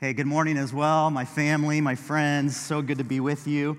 Hey, good morning as well, my family, my friends. So good to be with you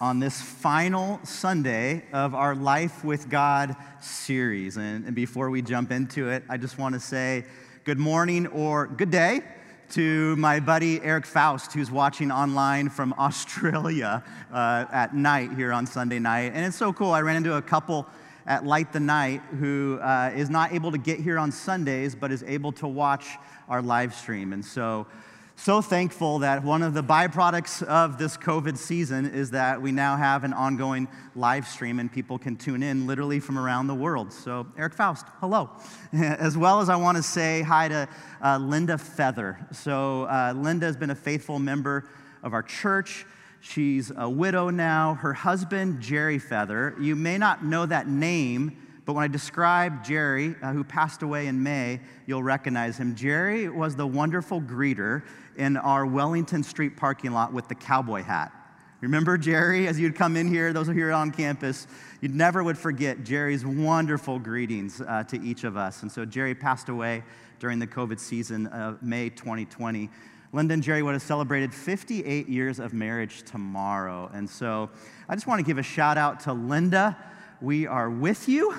on this final Sunday of our Life with God series. And, and before we jump into it, I just want to say good morning or good day to my buddy Eric Faust, who's watching online from Australia uh, at night here on Sunday night. And it's so cool. I ran into a couple at Light the Night who uh, is not able to get here on Sundays, but is able to watch our live stream. And so, so thankful that one of the byproducts of this COVID season is that we now have an ongoing live stream and people can tune in literally from around the world. So, Eric Faust, hello. As well as I want to say hi to uh, Linda Feather. So, uh, Linda has been a faithful member of our church. She's a widow now. Her husband, Jerry Feather, you may not know that name, but when I describe Jerry, uh, who passed away in May, you'll recognize him. Jerry was the wonderful greeter in our Wellington Street parking lot with the cowboy hat. Remember Jerry as you'd come in here, those are here on campus, you never would forget Jerry's wonderful greetings uh, to each of us. And so Jerry passed away during the COVID season of May 2020. Linda and Jerry would have celebrated 58 years of marriage tomorrow. And so I just want to give a shout out to Linda. We are with you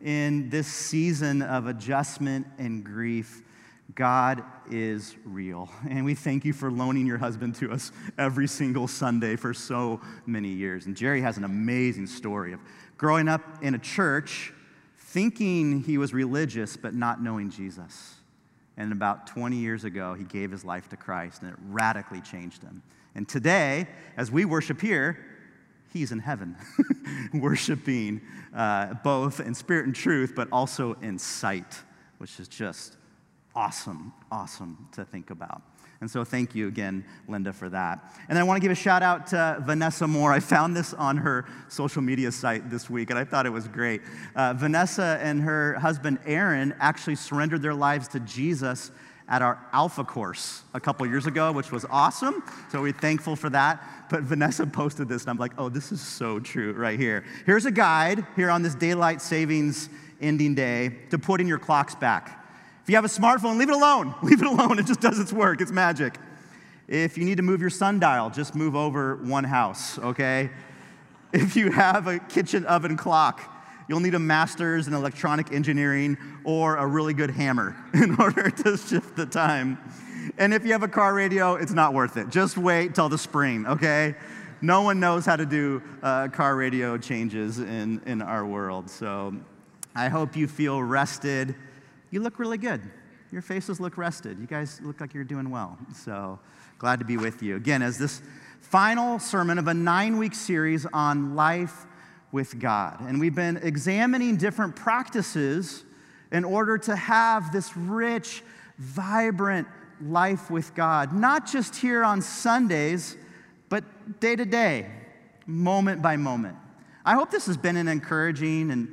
in this season of adjustment and grief. God is real. And we thank you for loaning your husband to us every single Sunday for so many years. And Jerry has an amazing story of growing up in a church, thinking he was religious, but not knowing Jesus. And about 20 years ago, he gave his life to Christ, and it radically changed him. And today, as we worship here, he's in heaven, worshiping uh, both in spirit and truth, but also in sight, which is just awesome, awesome to think about. And so, thank you again, Linda, for that. And I want to give a shout out to Vanessa Moore. I found this on her social media site this week, and I thought it was great. Uh, Vanessa and her husband, Aaron, actually surrendered their lives to Jesus at our Alpha course a couple years ago, which was awesome. So, we're thankful for that. But Vanessa posted this, and I'm like, oh, this is so true right here. Here's a guide here on this daylight savings ending day to put in your clocks back. If you have a smartphone, leave it alone. Leave it alone. It just does its work. It's magic. If you need to move your sundial, just move over one house, okay? If you have a kitchen oven clock, you'll need a master's in electronic engineering or a really good hammer in order to shift the time. And if you have a car radio, it's not worth it. Just wait till the spring, okay? No one knows how to do uh, car radio changes in, in our world. So I hope you feel rested you look really good. Your faces look rested. You guys look like you're doing well. So glad to be with you. Again, as this final sermon of a nine week series on life with God. And we've been examining different practices in order to have this rich, vibrant life with God, not just here on Sundays, but day to day, moment by moment. I hope this has been an encouraging and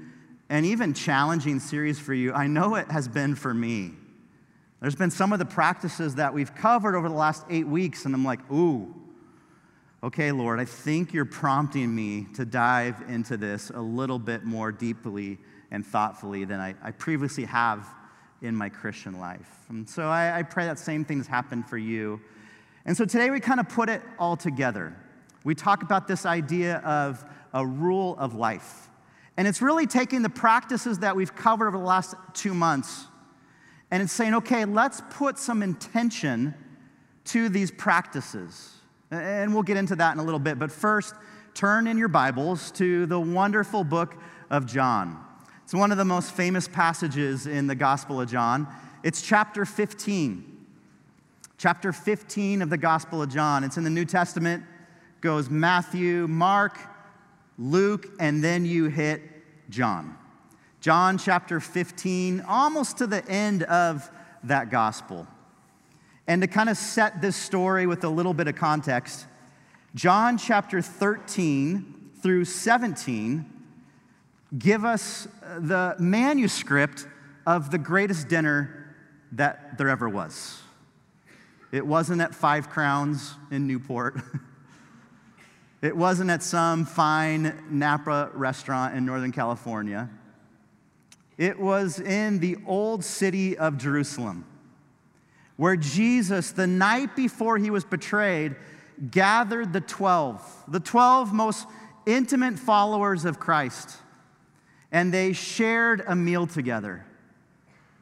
and even challenging series for you. I know it has been for me. There's been some of the practices that we've covered over the last eight weeks, and I'm like, ooh, okay, Lord, I think you're prompting me to dive into this a little bit more deeply and thoughtfully than I, I previously have in my Christian life. And so I, I pray that same things happen for you. And so today we kind of put it all together. We talk about this idea of a rule of life. And it's really taking the practices that we've covered over the last two months and it's saying, okay, let's put some intention to these practices. And we'll get into that in a little bit. But first, turn in your Bibles to the wonderful book of John. It's one of the most famous passages in the Gospel of John. It's chapter 15. Chapter 15 of the Gospel of John. It's in the New Testament. Goes Matthew, Mark, Luke, and then you hit John. John chapter 15, almost to the end of that gospel. And to kind of set this story with a little bit of context, John chapter 13 through 17 give us the manuscript of the greatest dinner that there ever was. It wasn't at Five Crowns in Newport. It wasn't at some fine Napa restaurant in Northern California. It was in the old city of Jerusalem, where Jesus, the night before he was betrayed, gathered the 12, the 12 most intimate followers of Christ, and they shared a meal together.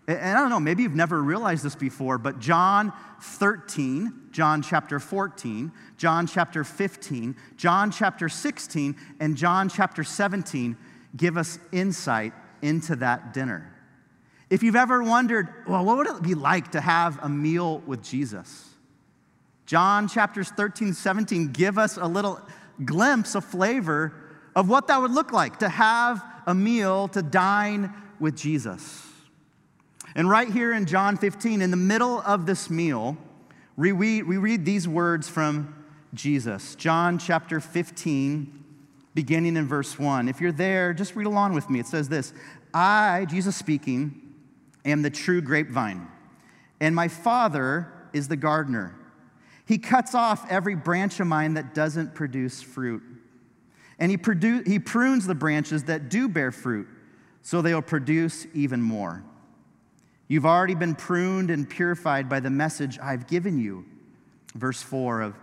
And I don't know, maybe you've never realized this before, but John 13, John chapter 14, John chapter 15, John chapter 16, and John chapter 17 give us insight into that dinner. If you've ever wondered, well, what would it be like to have a meal with Jesus? John chapters 13, 17 give us a little glimpse, a flavor of what that would look like to have a meal, to dine with Jesus. And right here in John 15, in the middle of this meal, we read, we read these words from Jesus. John chapter 15, beginning in verse 1. If you're there, just read along with me. It says this I, Jesus speaking, am the true grapevine, and my Father is the gardener. He cuts off every branch of mine that doesn't produce fruit. And he, produ- he prunes the branches that do bear fruit, so they'll produce even more. You've already been pruned and purified by the message I've given you. Verse 4 of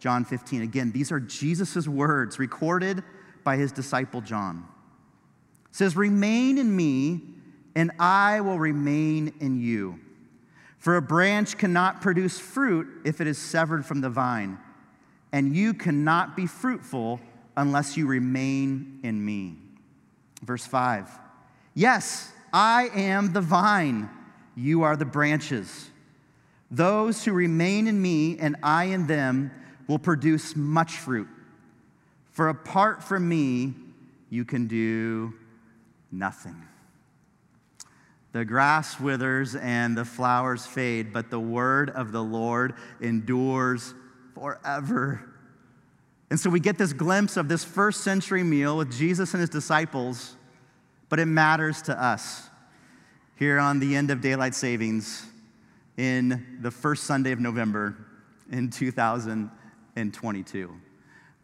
John 15. Again, these are Jesus' words recorded by his disciple John. It says, Remain in me, and I will remain in you. For a branch cannot produce fruit if it is severed from the vine, and you cannot be fruitful unless you remain in me. Verse 5 Yes, I am the vine, you are the branches. Those who remain in me and I in them will produce much fruit. For apart from me, you can do nothing. The grass withers and the flowers fade, but the word of the Lord endures forever. And so we get this glimpse of this first century meal with Jesus and his disciples, but it matters to us here on the end of daylight savings in the first Sunday of November in 2022.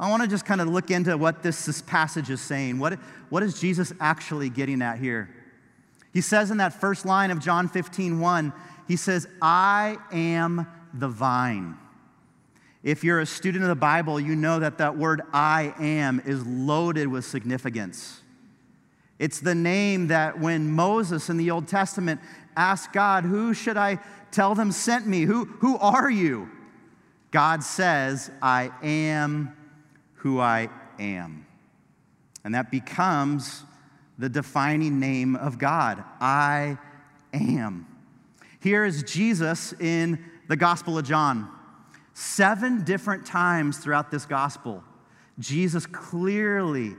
I want to just kind of look into what this, this passage is saying. What, what is Jesus actually getting at here? He says in that first line of John 15, 1, he says, I am the vine. If you're a student of the Bible, you know that that word I am is loaded with significance. It's the name that when Moses in the Old Testament asked God, Who should I tell them sent me? Who, who are you? God says, I am who I am. And that becomes the defining name of God I am. Here is Jesus in the Gospel of John. Seven different times throughout this gospel, Jesus clearly,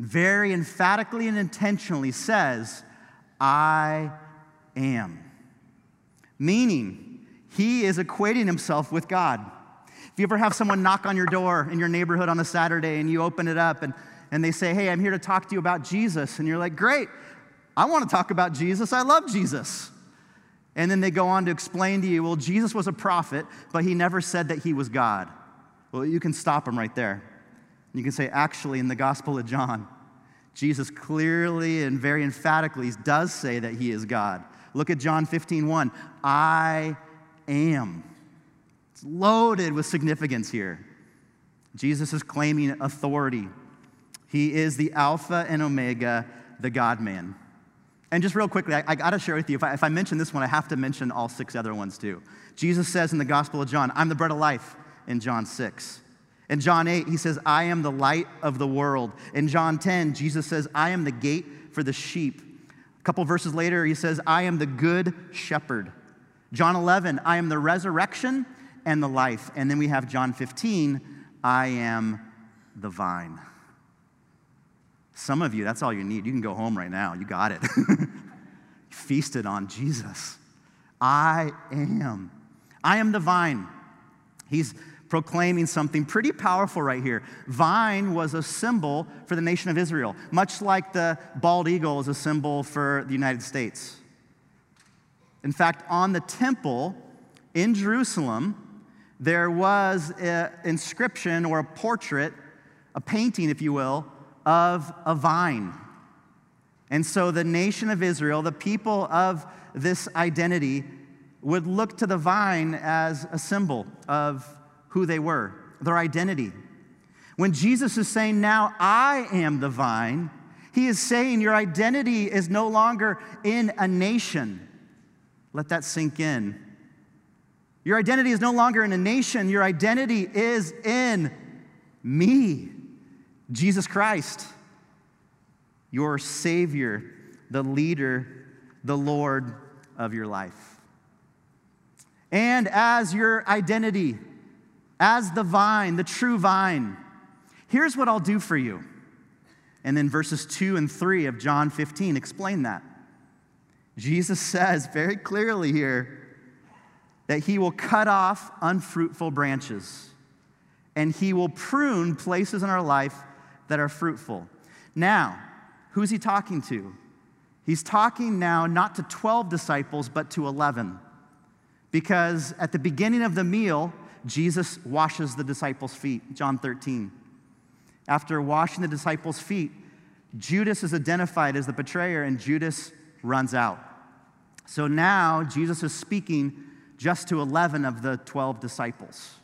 very emphatically, and intentionally says, I am. Meaning, he is equating himself with God. If you ever have someone knock on your door in your neighborhood on a Saturday and you open it up and and they say, Hey, I'm here to talk to you about Jesus. And you're like, Great, I want to talk about Jesus. I love Jesus. And then they go on to explain to you, Well, Jesus was a prophet, but he never said that he was God. Well, you can stop them right there. You can say, Actually, in the Gospel of John, Jesus clearly and very emphatically does say that he is God. Look at John 15, 1. I am. It's loaded with significance here. Jesus is claiming authority. He is the Alpha and Omega, the God man. And just real quickly, I, I got to share with you, if I, if I mention this one, I have to mention all six other ones too. Jesus says in the Gospel of John, I'm the bread of life in John 6. In John 8, he says, I am the light of the world. In John 10, Jesus says, I am the gate for the sheep. A couple verses later, he says, I am the good shepherd. John 11, I am the resurrection and the life. And then we have John 15, I am the vine. Some of you, that's all you need. You can go home right now. You got it. Feasted on Jesus. I am. I am the vine. He's proclaiming something pretty powerful right here. Vine was a symbol for the nation of Israel, much like the bald eagle is a symbol for the United States. In fact, on the temple in Jerusalem, there was an inscription or a portrait, a painting, if you will, of a vine. And so the nation of Israel, the people of this identity, would look to the vine as a symbol of who they were, their identity. When Jesus is saying, Now I am the vine, he is saying your identity is no longer in a nation. Let that sink in. Your identity is no longer in a nation, your identity is in me, Jesus Christ, your Savior, the leader, the Lord of your life. And as your identity, as the vine, the true vine, here's what I'll do for you. And then verses 2 and 3 of John 15 explain that. Jesus says very clearly here that he will cut off unfruitful branches and he will prune places in our life that are fruitful. Now, who's he talking to? He's talking now not to 12 disciples, but to 11. Because at the beginning of the meal, Jesus washes the disciples' feet, John 13. After washing the disciples' feet, Judas is identified as the betrayer, and Judas runs out. So now Jesus is speaking just to 11 of the 12 disciples.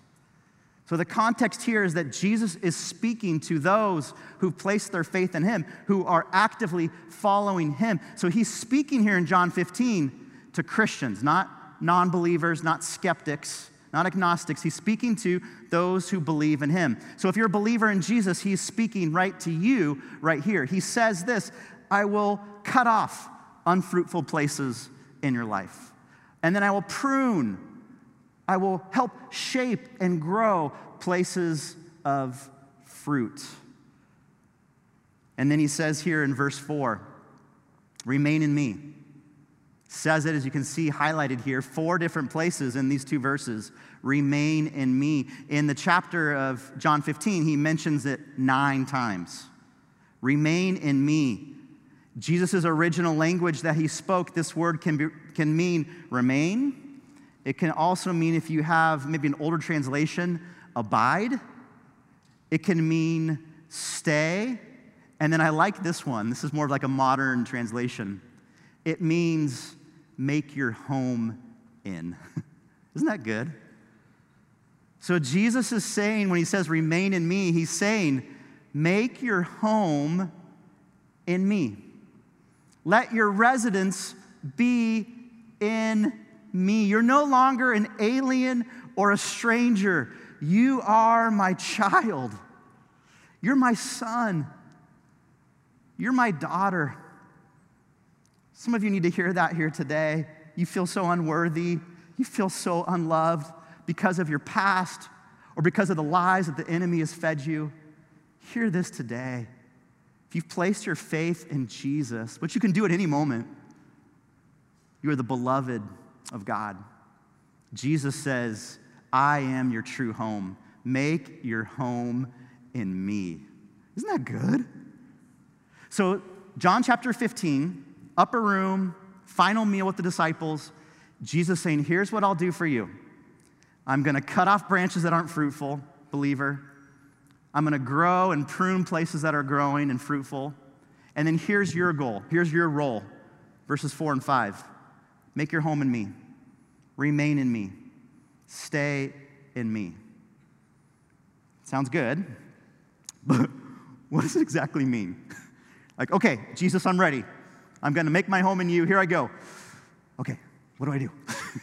So the context here is that Jesus is speaking to those who place their faith in him, who are actively following him. So he's speaking here in John 15 to Christians, not non believers, not skeptics, not agnostics. He's speaking to those who believe in him. So if you're a believer in Jesus, he's speaking right to you right here. He says this I will cut off unfruitful places in your life, and then I will prune, I will help shape and grow places of fruit. And then he says here in verse 4 remain in me says it, as you can see highlighted here, four different places in these two verses remain in me. In the chapter of John 15, he mentions it nine times. Remain in me. Jesus' original language that he spoke, this word can, be, can mean remain. It can also mean, if you have maybe an older translation, abide. It can mean stay. And then I like this one. This is more of like a modern translation. It means make your home in. Isn't that good? So Jesus is saying, when he says, remain in me, he's saying, make your home in me. Let your residence be in me. You're no longer an alien or a stranger. You are my child. You're my son. You're my daughter. Some of you need to hear that here today. You feel so unworthy, you feel so unloved because of your past or because of the lies that the enemy has fed you. Hear this today. If you've placed your faith in Jesus, which you can do at any moment, you are the beloved of God. Jesus says, I am your true home. Make your home in me. Isn't that good? So, John chapter 15, upper room, final meal with the disciples. Jesus saying, Here's what I'll do for you I'm going to cut off branches that aren't fruitful, believer. I'm going to grow and prune places that are growing and fruitful. And then here's your goal. Here's your role. Verses 4 and 5. Make your home in me. Remain in me. Stay in me. Sounds good. But what does it exactly mean? like, okay, Jesus, I'm ready. I'm going to make my home in you. Here I go. Okay, what do I do? that's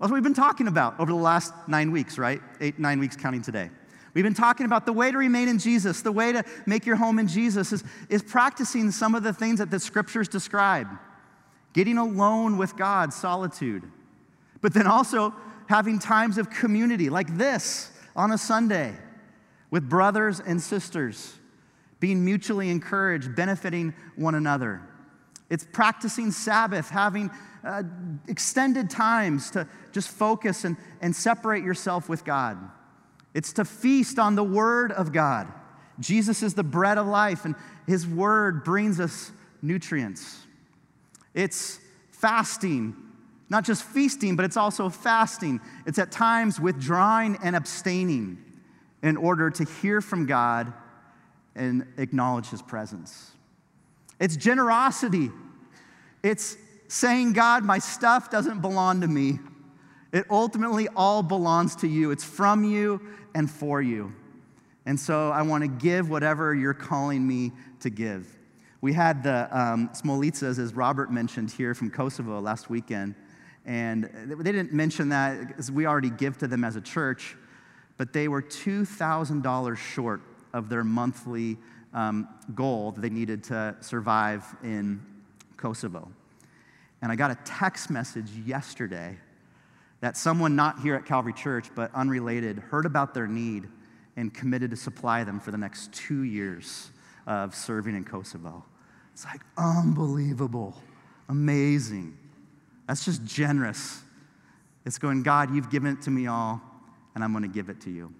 what we've been talking about over the last nine weeks, right? Eight, nine weeks counting today. We've been talking about the way to remain in Jesus, the way to make your home in Jesus is, is practicing some of the things that the scriptures describe getting alone with God, solitude, but then also having times of community like this on a Sunday with brothers and sisters, being mutually encouraged, benefiting one another. It's practicing Sabbath, having uh, extended times to just focus and, and separate yourself with God. It's to feast on the Word of God. Jesus is the bread of life, and His Word brings us nutrients. It's fasting, not just feasting, but it's also fasting. It's at times withdrawing and abstaining in order to hear from God and acknowledge His presence. It's generosity. It's saying, God, my stuff doesn't belong to me. It ultimately all belongs to you. It's from you and for you. And so I want to give whatever you're calling me to give. We had the um, Smolitsas, as Robert mentioned here from Kosovo last weekend. And they didn't mention that because we already give to them as a church, but they were $2,000 short of their monthly um, goal that they needed to survive in Kosovo. And I got a text message yesterday that someone not here at Calvary Church, but unrelated, heard about their need and committed to supply them for the next two years of serving in Kosovo. It's like unbelievable, amazing. That's just generous. It's going, God, you've given it to me all, and I'm going to give it to you.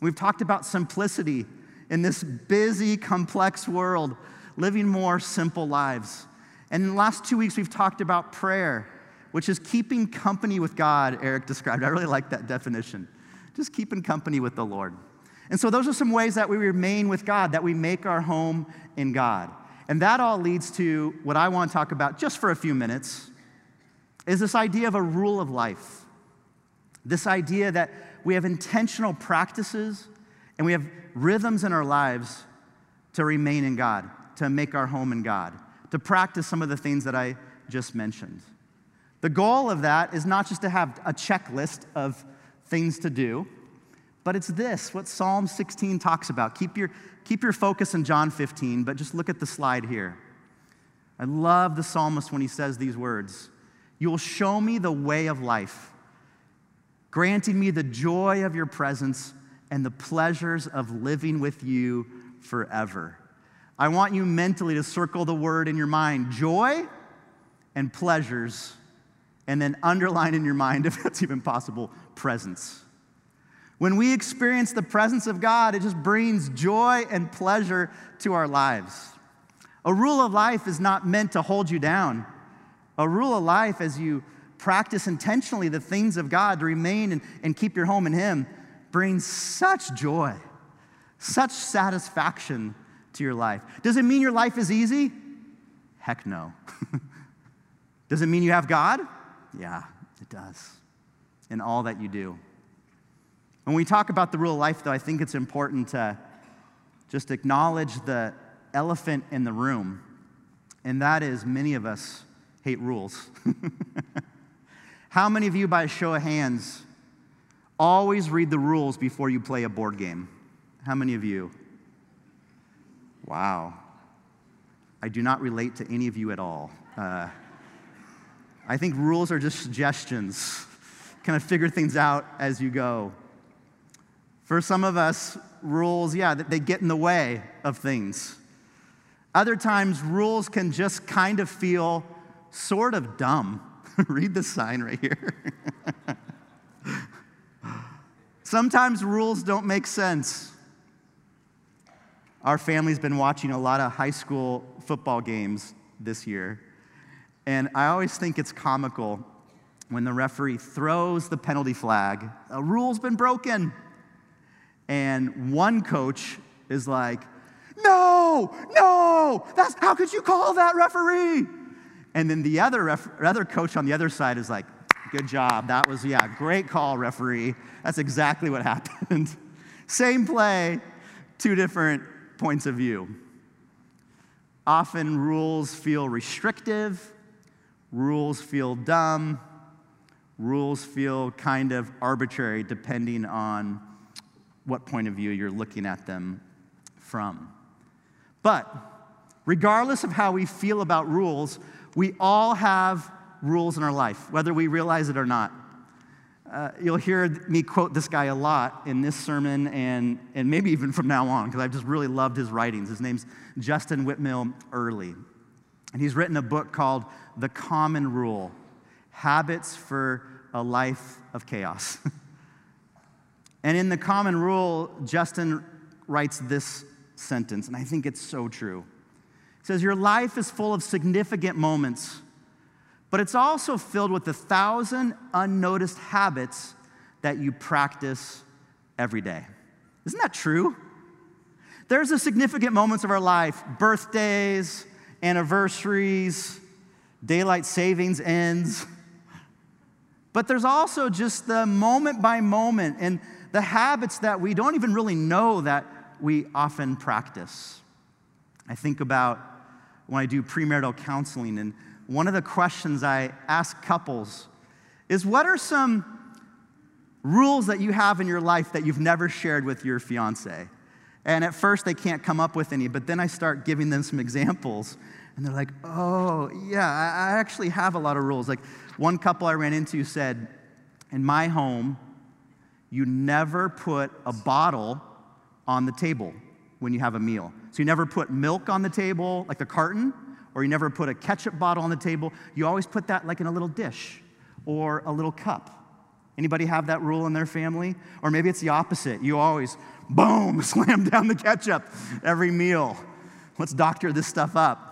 We've talked about simplicity in this busy, complex world, living more simple lives. And in the last two weeks, we've talked about prayer, which is keeping company with God, Eric described. I really like that definition. Just keeping company with the Lord. And so, those are some ways that we remain with God, that we make our home in God. And that all leads to what I want to talk about just for a few minutes is this idea of a rule of life. This idea that we have intentional practices and we have rhythms in our lives to remain in God, to make our home in God, to practice some of the things that I just mentioned. The goal of that is not just to have a checklist of things to do, but it's this what Psalm 16 talks about. Keep your, keep your focus in John 15, but just look at the slide here. I love the psalmist when he says these words You will show me the way of life, granting me the joy of your presence and the pleasures of living with you forever. I want you mentally to circle the word in your mind joy and pleasures, and then underline in your mind, if that's even possible, presence. When we experience the presence of God, it just brings joy and pleasure to our lives. A rule of life is not meant to hold you down. A rule of life, as you practice intentionally the things of God to remain and, and keep your home in Him, brings such joy, such satisfaction to your life. Does it mean your life is easy? Heck no. does it mean you have God? Yeah, it does. In all that you do. When we talk about the rule of life, though, I think it's important to just acknowledge the elephant in the room, and that is many of us hate rules. How many of you, by a show of hands, always read the rules before you play a board game? How many of you? Wow. I do not relate to any of you at all. Uh, I think rules are just suggestions. Kind of figure things out as you go. For some of us, rules, yeah, they get in the way of things. Other times, rules can just kind of feel sort of dumb. Read the sign right here. Sometimes rules don't make sense. Our family's been watching a lot of high school football games this year, and I always think it's comical when the referee throws the penalty flag. A rule's been broken. And one coach is like, no, no, that's, how could you call that referee? And then the other, ref, other coach on the other side is like, good job. That was, yeah, great call, referee. That's exactly what happened. Same play, two different points of view. Often rules feel restrictive, rules feel dumb, rules feel kind of arbitrary depending on what point of view you're looking at them from. But regardless of how we feel about rules, we all have rules in our life, whether we realize it or not. Uh, you'll hear me quote this guy a lot in this sermon and, and maybe even from now on, because I've just really loved his writings. His name's Justin Whitmel Earley. And he's written a book called The Common Rule Habits for a Life of Chaos. And in the common rule, Justin writes this sentence, and I think it's so true. He says, Your life is full of significant moments, but it's also filled with a thousand unnoticed habits that you practice every day. Isn't that true? There's the significant moments of our life birthdays, anniversaries, daylight savings ends But there's also just the moment by moment and the habits that we don't even really know that we often practice. I think about when I do premarital counseling, and one of the questions I ask couples is what are some rules that you have in your life that you've never shared with your fiance? And at first, they can't come up with any, but then I start giving them some examples. And they're like, oh, yeah, I actually have a lot of rules. Like one couple I ran into said, in my home, you never put a bottle on the table when you have a meal. So you never put milk on the table, like the carton, or you never put a ketchup bottle on the table. You always put that like in a little dish or a little cup. Anybody have that rule in their family? Or maybe it's the opposite. You always, boom, slam down the ketchup every meal. Let's doctor this stuff up.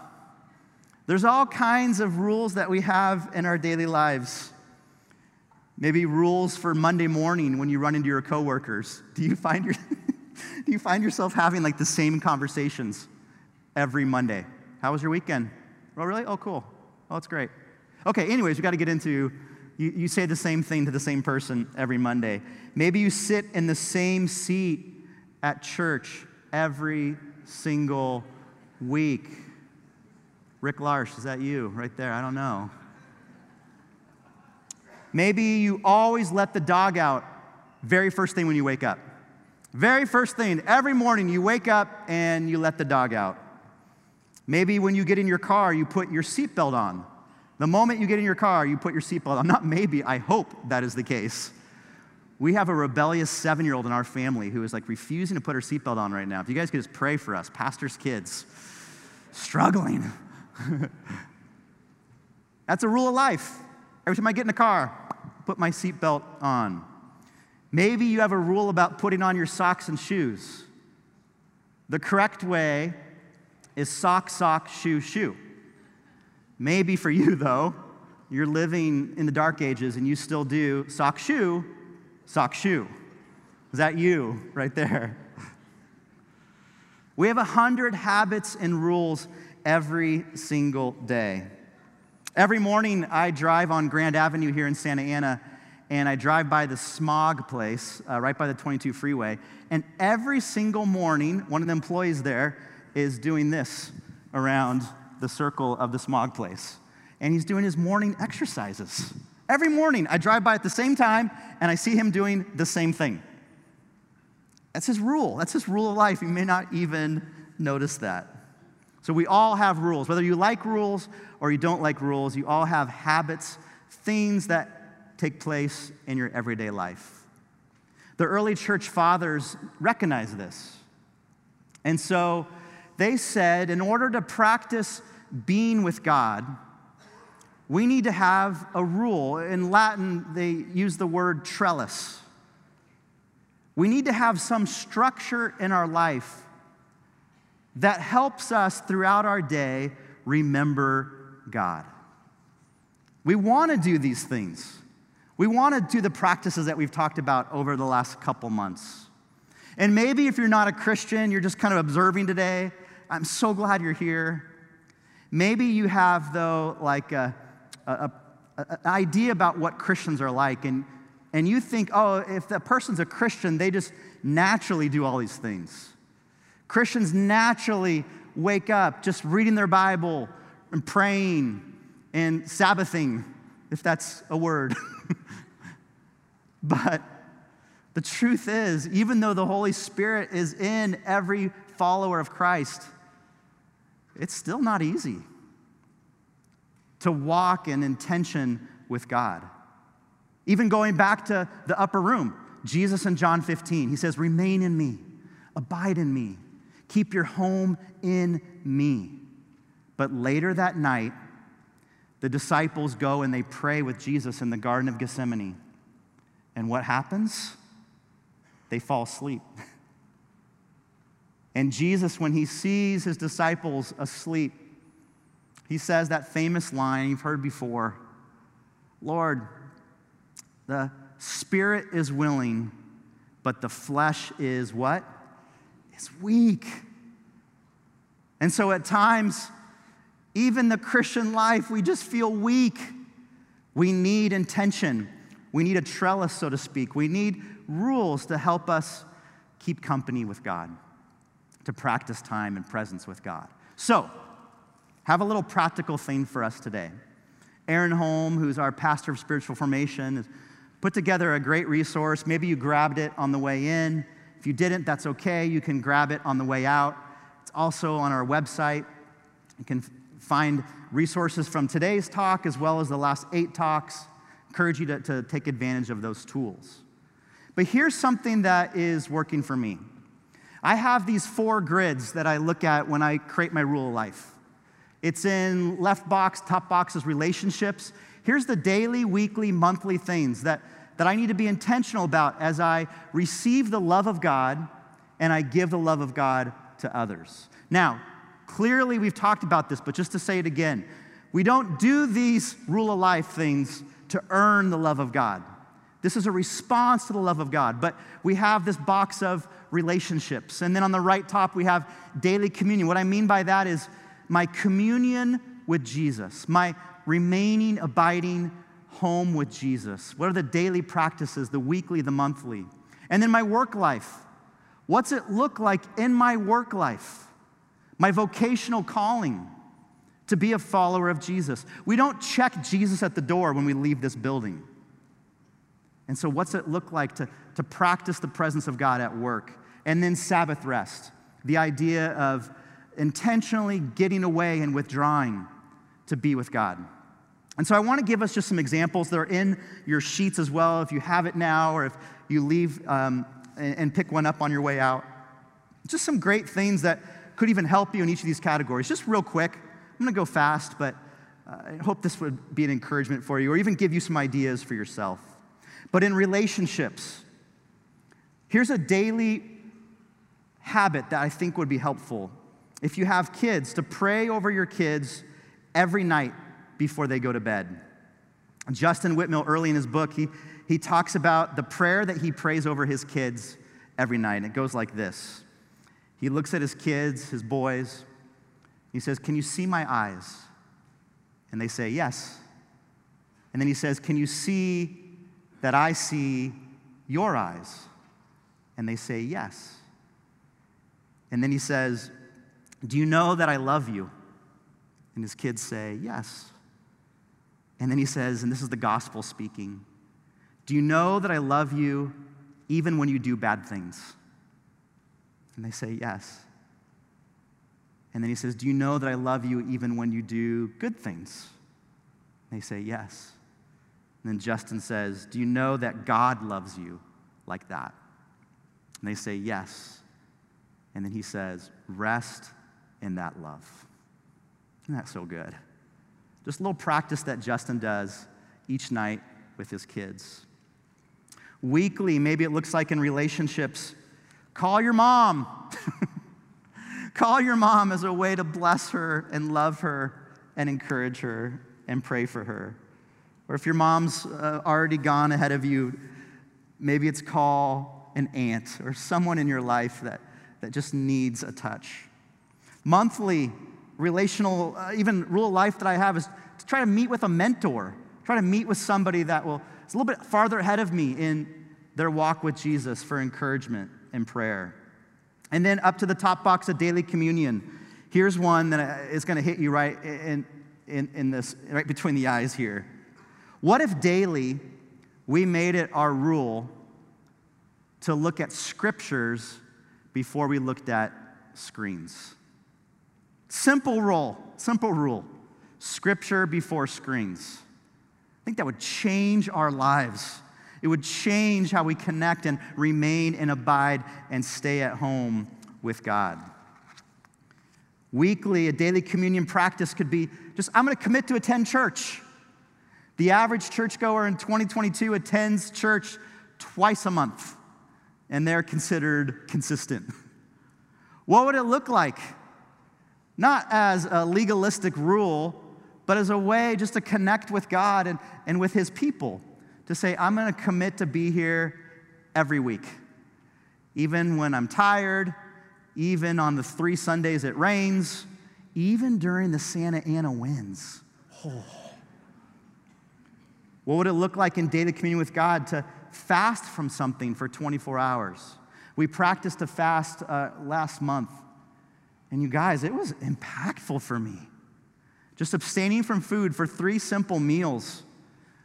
There's all kinds of rules that we have in our daily lives. Maybe rules for Monday morning when you run into your coworkers. Do you find your do you find yourself having like the same conversations every Monday? How was your weekend? Oh, really? Oh, cool. Oh, it's great. Okay, anyways, we got to get into you, you say the same thing to the same person every Monday. Maybe you sit in the same seat at church every single week. Rick Larsh, is that you right there? I don't know. Maybe you always let the dog out very first thing when you wake up. Very first thing, every morning you wake up and you let the dog out. Maybe when you get in your car, you put your seatbelt on. The moment you get in your car, you put your seatbelt on. Not maybe, I hope that is the case. We have a rebellious seven year old in our family who is like refusing to put her seatbelt on right now. If you guys could just pray for us, pastor's kids, struggling. That's a rule of life. Every time I get in the car, put my seatbelt on. Maybe you have a rule about putting on your socks and shoes. The correct way is sock, sock, shoe, shoe. Maybe for you, though, you're living in the dark ages and you still do sock, shoe, sock, shoe. Is that you right there? We have a hundred habits and rules every single day. Every morning, I drive on Grand Avenue here in Santa Ana, and I drive by the smog place uh, right by the 22 freeway. And every single morning, one of the employees there is doing this around the circle of the smog place. And he's doing his morning exercises. Every morning, I drive by at the same time and I see him doing the same thing. That's his rule. That's his rule of life. You may not even notice that. So, we all have rules. Whether you like rules or you don't like rules, you all have habits, things that take place in your everyday life. The early church fathers recognized this. And so, they said, in order to practice being with God, we need to have a rule. In Latin, they use the word trellis. We need to have some structure in our life that helps us throughout our day remember God. We want to do these things. We want to do the practices that we've talked about over the last couple months. And maybe if you're not a Christian, you're just kind of observing today, I'm so glad you're here. Maybe you have, though, like a, a, a, an idea about what Christians are like, and, and you think, oh, if the person's a Christian, they just naturally do all these things. Christians naturally wake up just reading their Bible and praying and Sabbathing, if that's a word. but the truth is, even though the Holy Spirit is in every follower of Christ, it's still not easy to walk in intention with God. Even going back to the upper room, Jesus in John 15, he says, Remain in me, abide in me, keep your home in me. But later that night, the disciples go and they pray with Jesus in the Garden of Gethsemane. And what happens? They fall asleep. And Jesus, when he sees his disciples asleep, he says that famous line you've heard before Lord, the spirit is willing, but the flesh is what? Is weak. And so at times, even the Christian life, we just feel weak. We need intention. We need a trellis, so to speak. We need rules to help us keep company with God, to practice time and presence with God. So, have a little practical thing for us today. Aaron Holm, who's our pastor of spiritual formation, has put together a great resource. Maybe you grabbed it on the way in. If you didn't, that's okay. You can grab it on the way out. It's also on our website. You can find resources from today's talk as well as the last eight talks. Encourage you to, to take advantage of those tools. But here's something that is working for me. I have these four grids that I look at when I create my rule of life. It's in left box, top box is relationships. Here's the daily, weekly, monthly things that, that I need to be intentional about as I receive the love of God and I give the love of God to others. Now, clearly we've talked about this, but just to say it again, we don't do these rule of life things to earn the love of God. This is a response to the love of God. But we have this box of relationships. And then on the right top, we have daily communion. What I mean by that is my communion with Jesus, my remaining, abiding home with Jesus. What are the daily practices, the weekly, the monthly? And then my work life. What's it look like in my work life? My vocational calling to be a follower of Jesus. We don't check Jesus at the door when we leave this building. And so, what's it look like to, to practice the presence of God at work? And then, Sabbath rest, the idea of intentionally getting away and withdrawing to be with God. And so I want to give us just some examples that are in your sheets as well, if you have it now or if you leave um, and, and pick one up on your way out. Just some great things that could even help you in each of these categories. Just real quick, I'm going to go fast, but uh, I hope this would be an encouragement for you or even give you some ideas for yourself. But in relationships, here's a daily habit that I think would be helpful if you have kids, to pray over your kids every night before they go to bed. Justin Whitmel, Earley in his book, he, he talks about the prayer that he prays over his kids every night. And it goes like this He looks at his kids, his boys, he says, Can you see my eyes? And they say, Yes. And then he says, Can you see that I see your eyes? And they say, Yes. And then he says, do you know that I love you? And his kids say, Yes. And then he says, and this is the gospel speaking, Do you know that I love you even when you do bad things? And they say, Yes. And then he says, Do you know that I love you even when you do good things? And they say, Yes. And then Justin says, Do you know that God loves you like that? And they say, Yes. And then he says, Rest in that love. Isn't that so good? Just a little practice that Justin does each night with his kids. Weekly, maybe it looks like in relationships, call your mom. call your mom as a way to bless her and love her and encourage her and pray for her. Or if your mom's uh, already gone ahead of you, maybe it's call an aunt or someone in your life that, that just needs a touch monthly relational, uh, even rule of life that I have is to try to meet with a mentor, try to meet with somebody that will, is a little bit farther ahead of me in their walk with Jesus for encouragement and prayer. And then up to the top box of daily communion. Here's one that is going to hit you right in, in, in this, right between the eyes here. What if daily we made it our rule to look at scriptures before we looked at screens? Simple rule, simple rule. Scripture before screens. I think that would change our lives. It would change how we connect and remain and abide and stay at home with God. Weekly, a daily communion practice could be just, I'm going to commit to attend church. The average churchgoer in 2022 attends church twice a month, and they're considered consistent. What would it look like not as a legalistic rule, but as a way just to connect with God and, and with His people. To say, I'm going to commit to be here every week. Even when I'm tired, even on the three Sundays it rains, even during the Santa Ana winds. Oh. What would it look like in daily communion with God to fast from something for 24 hours? We practiced a fast uh, last month, and you guys, it was impactful for me. Just abstaining from food for three simple meals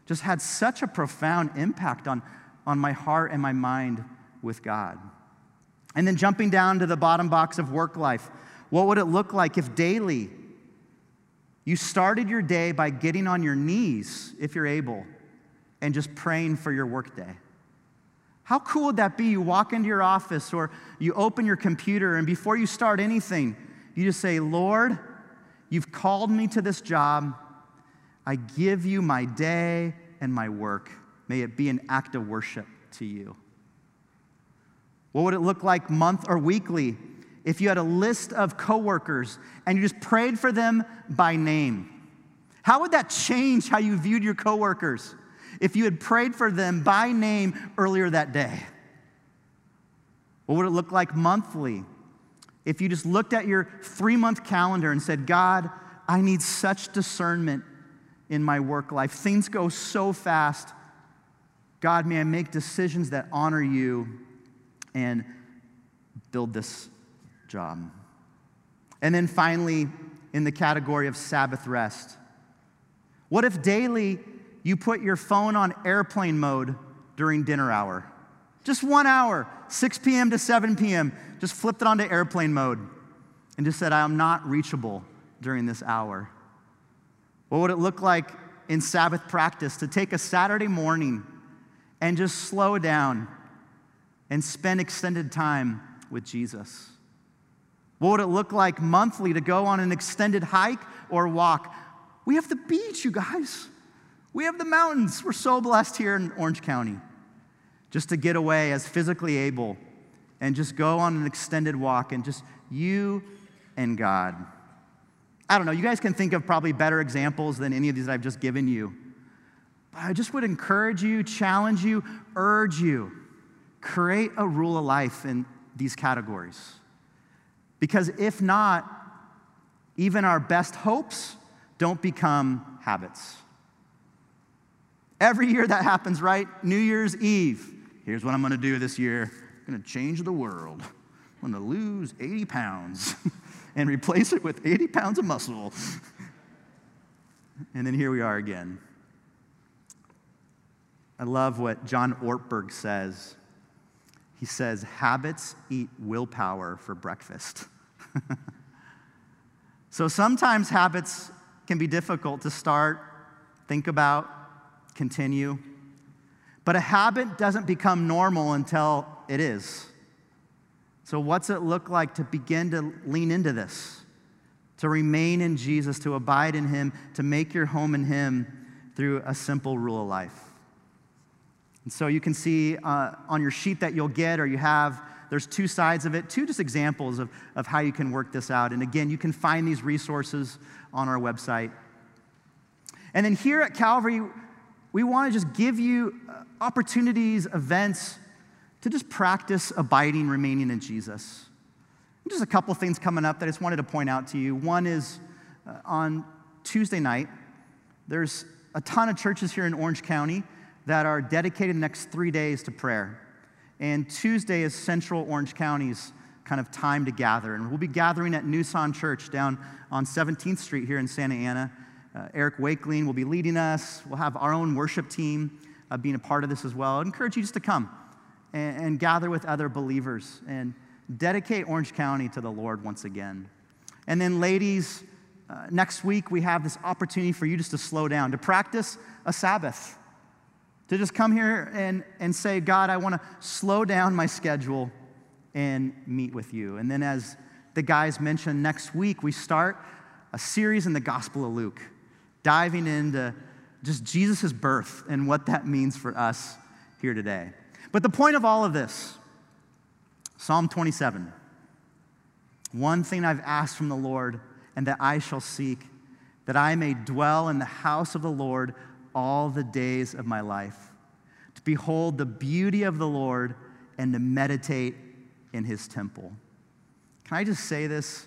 just had such a profound impact on, on my heart and my mind with God. And then jumping down to the bottom box of work life, what would it look like if daily you started your day by getting on your knees, if you're able, and just praying for your workday? How cool would that be? You walk into your office or you open your computer, and before you start anything, you just say, Lord, you've called me to this job. I give you my day and my work. May it be an act of worship to you. What would it look like month or weekly if you had a list of coworkers and you just prayed for them by name? How would that change how you viewed your coworkers if you had prayed for them by name earlier that day? What would it look like monthly if you just looked at your three month calendar and said, God, I need such discernment in my work life? Things go so fast. God, may I make decisions that honor you and build this job. And then finally, in the category of Sabbath rest, what if daily you put your phone on airplane mode during dinner hour? Just one hour, 6 p.m. to 7 p.m., just flipped it onto airplane mode and just said, I am not reachable during this hour. What would it look like in Sabbath practice to take a Saturday morning and just slow down and spend extended time with Jesus? What would it look like monthly to go on an extended hike or walk? We have the beach, you guys. We have the mountains. We're so blessed here in Orange County. Just to get away as physically able and just go on an extended walk and just you and God. I don't know, you guys can think of probably better examples than any of these that I've just given you. But I just would encourage you, challenge you, urge you create a rule of life in these categories. Because if not, even our best hopes don't become habits. Every year that happens, right? New Year's Eve. Here's what I'm gonna do this year I'm gonna change the world. I'm gonna lose 80 pounds and replace it with 80 pounds of muscle. and then here we are again. I love what John Ortberg says he says, Habits eat willpower for breakfast. so sometimes habits can be difficult to start, think about, continue. But a habit doesn't become normal until it is. So, what's it look like to begin to lean into this? To remain in Jesus, to abide in Him, to make your home in Him through a simple rule of life. And so you can see uh, on your sheet that you'll get or you have, there's two sides of it, two just examples of, of how you can work this out. And again, you can find these resources on our website. And then here at Calvary, we want to just give you uh, opportunities, events to just practice abiding, remaining in Jesus. Just a couple things coming up that I just wanted to point out to you. One is uh, on Tuesday night, there's a ton of churches here in Orange County that are dedicated the next three days to prayer. And Tuesday is Central Orange County's kind of time to gather. And we'll be gathering at New Church down on 17th Street here in Santa Ana. Uh, Eric Wakeling will be leading us. We'll have our own worship team uh, being a part of this as well. i encourage you just to come and, and gather with other believers and dedicate Orange County to the Lord once again. And then, ladies, uh, next week we have this opportunity for you just to slow down, to practice a Sabbath to just come here and, and say, God, I want to slow down my schedule and meet with you. And then, as the guys mentioned, next week we start a series in the Gospel of Luke, diving into just Jesus' birth and what that means for us here today. But the point of all of this, Psalm 27, one thing I've asked from the Lord and that I shall seek, that I may dwell in the house of the Lord all the days of my life, to behold the beauty of the Lord and to meditate in his temple. Can I just say this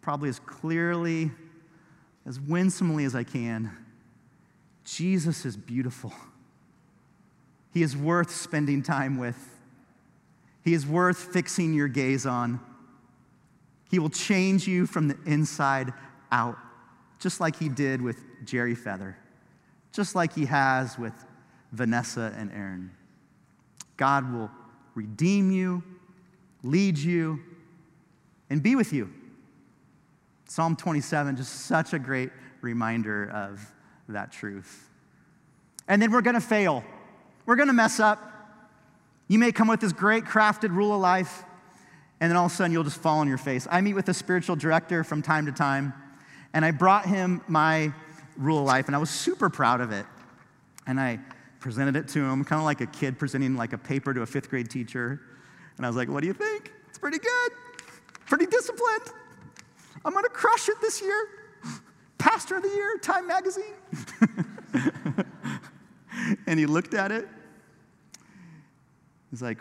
probably as clearly, as winsomely as I can? Jesus is beautiful. He is worth spending time with. He is worth fixing your gaze on. He will change you from the inside out, just like he did with Jerry Feather, just like he has with Vanessa and Aaron. God will redeem you, lead you, and be with you. Psalm 27, just such a great reminder of that truth. And then we're going to fail. We're going to mess up. You may come with this great crafted rule of life, and then all of a sudden you'll just fall on your face. I meet with a spiritual director from time to time, and I brought him my rule of life, and I was super proud of it. And I presented it to him, kind of like a kid presenting like a paper to a fifth grade teacher. And I was like, what do you think? It's pretty good, pretty disciplined. I'm gonna crush it this year. Pastor of the Year, Time Magazine. and he looked at it. He's like,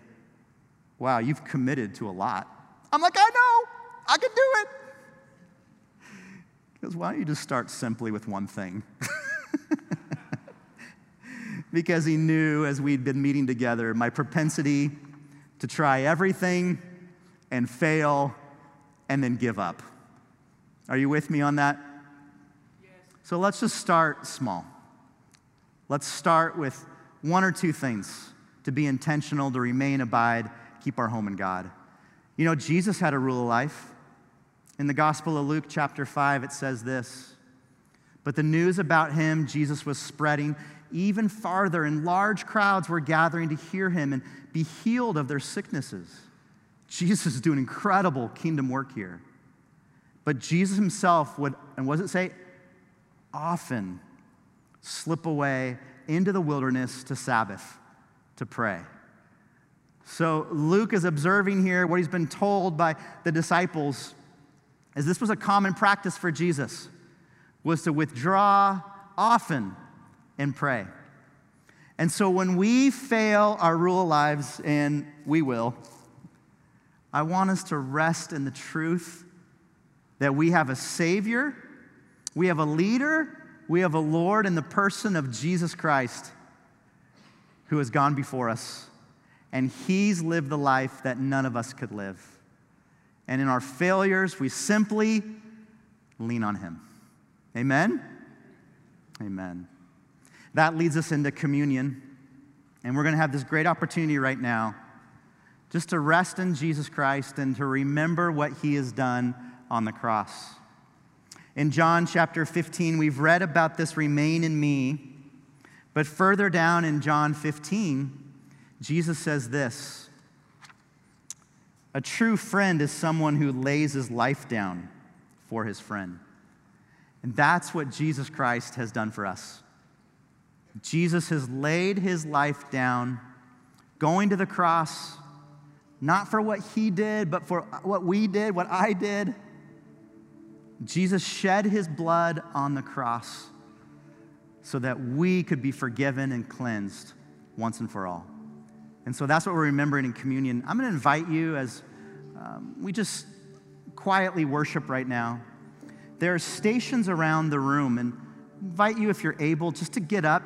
wow, you've committed to a lot. I'm like, I know, I can do it. He goes, why don't you just start simply with one thing? because he knew as we'd been meeting together my propensity to try everything and fail and then give up. Are you with me on that? Yes. So let's just start small. Let's start with one or two things to be intentional, to remain, abide, keep our home in God. You know, Jesus had a rule of life. In the Gospel of Luke, chapter 5, it says this But the news about him, Jesus, was spreading even farther, and large crowds were gathering to hear him and be healed of their sicknesses. Jesus is doing incredible kingdom work here. But Jesus himself would, and does it say? Often slip away into the wilderness to Sabbath, to pray. So Luke is observing here what he's been told by the disciples is this was a common practice for Jesus was to withdraw often and pray. And so when we fail our rule lives, and we will, I want us to rest in the truth that we have a Savior, we have a leader, we have a Lord in the person of Jesus Christ who has gone before us. And He's lived the life that none of us could live. And in our failures, we simply lean on Him. Amen? Amen. That leads us into communion. And we're going to have this great opportunity right now just to rest in Jesus Christ and to remember what he has done on the cross. In John chapter 15, we've read about this remain in me. But further down in John 15, Jesus says this A true friend is someone who lays his life down for his friend. And that's what Jesus Christ has done for us. Jesus has laid his life down, going to the cross, not for what he did, but for what we did, what I did. Jesus shed his blood on the cross so that we could be forgiven and cleansed once and for all. And so that's what we're remembering in communion. I'm going to invite you as um, we just quietly worship right now. There are stations around the room, and invite you, if you're able, just to get up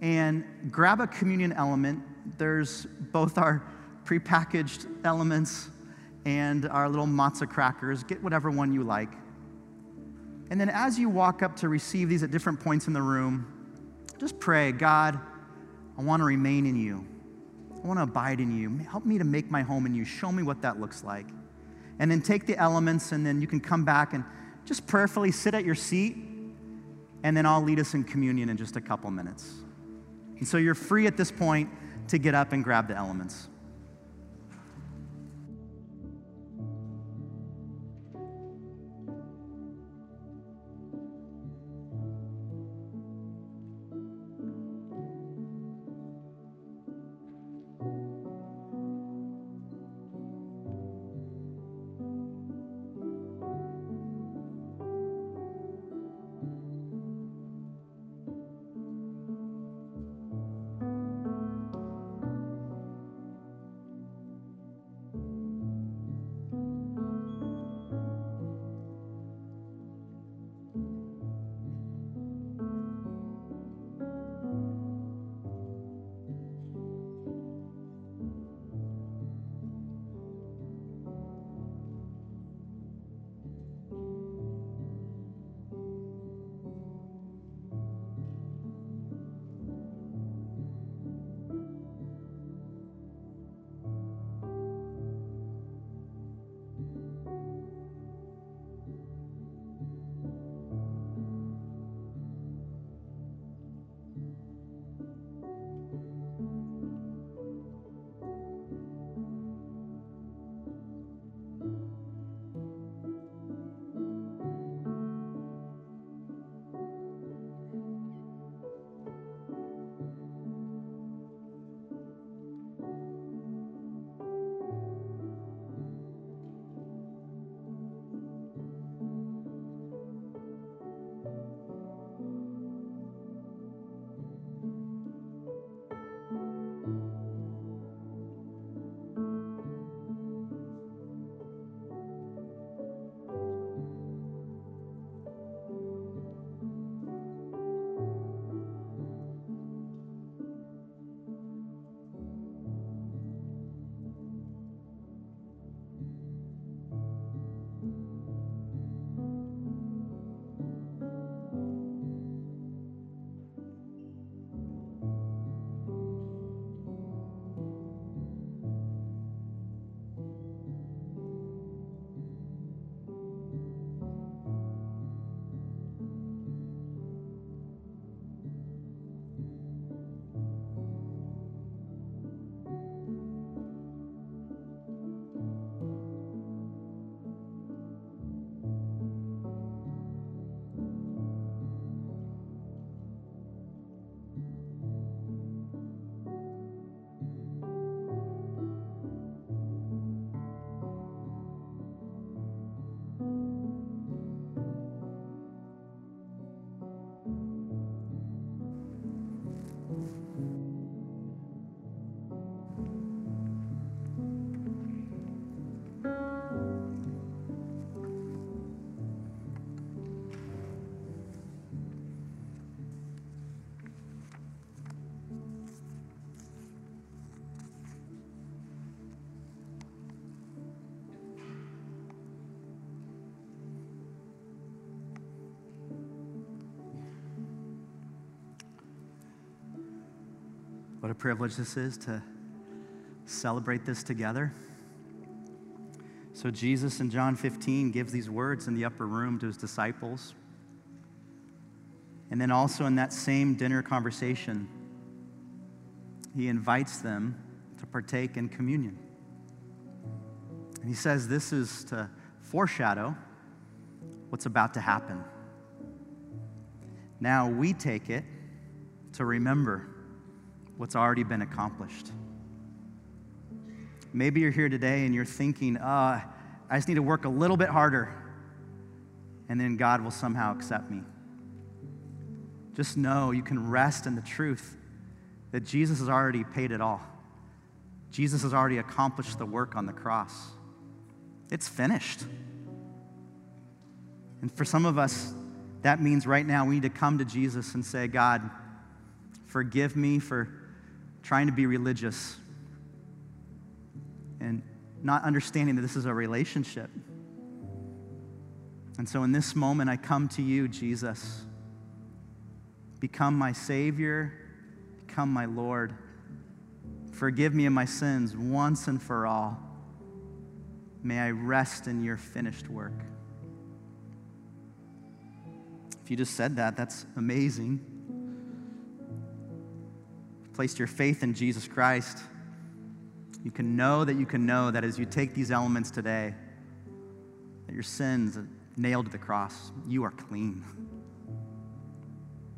and grab a communion element. There's both our prepackaged elements and our little matzah crackers. Get whatever one you like. And then as you walk up to receive these at different points in the room, just pray, God, I want to remain in you. I want to abide in you. Help me to make my home in you. Show me what that looks like. And then take the elements, and then you can come back and just prayerfully sit at your seat, and then I'll lead us in communion in just a couple minutes. And so you're free at this point to get up and grab the elements. What a privilege this is to celebrate this together. So, Jesus in John 15 gives these words in the upper room to his disciples. And then also in that same dinner conversation, he invites them to partake in communion. And he says this is to foreshadow what's about to happen. Now we take it to remember what's already been accomplished. Maybe you're here today and you're thinking, uh, I just need to work a little bit harder, and then God will somehow accept me. Just know you can rest in the truth that Jesus has already paid it all. Jesus has already accomplished the work on the cross. It's finished. And for some of us, that means right now we need to come to Jesus and say, God, forgive me for trying to be religious and not understanding that this is a relationship. And so in this moment, I come to you, Jesus. Become my Savior, become my Lord. Forgive me of my sins once and for all. May I rest in your finished work. If you just said that, that's amazing. Placed your faith in Jesus Christ. You can know that you can know that as you take these elements today, that your sins are nailed to the cross, you are clean.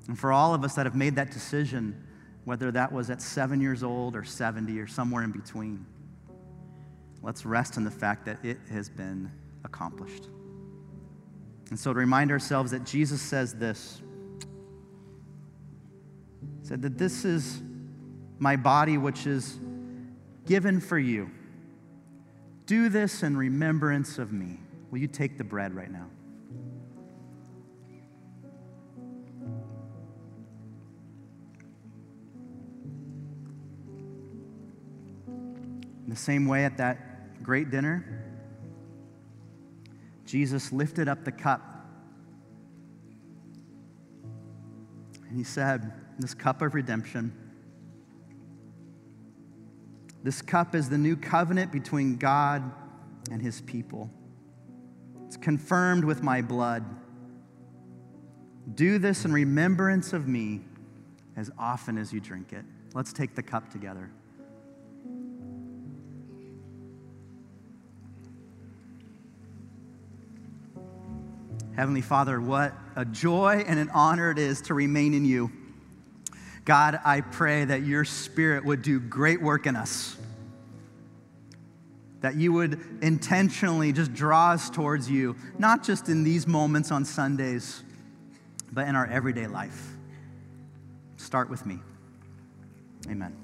And for all of us that have made that decision, whether that was at seven years old or 70 or somewhere in between, let's rest in the fact that it has been accomplished. And so to remind ourselves that Jesus says this, said that this is my body which is given for you. Do this in remembrance of me. Will you take the bread right now? In the same way, at that great dinner, Jesus lifted up the cup and he said, This cup of redemption this cup is the new covenant between God and his people. It's confirmed with my blood. Do this in remembrance of me as often as you drink it. Let's take the cup together. Heavenly Father, what a joy and an honor it is to remain in you. God, I pray that your spirit would do great work in us. That you would intentionally just draw us towards you, not just in these moments on Sundays, but in our everyday life. Start with me. Amen.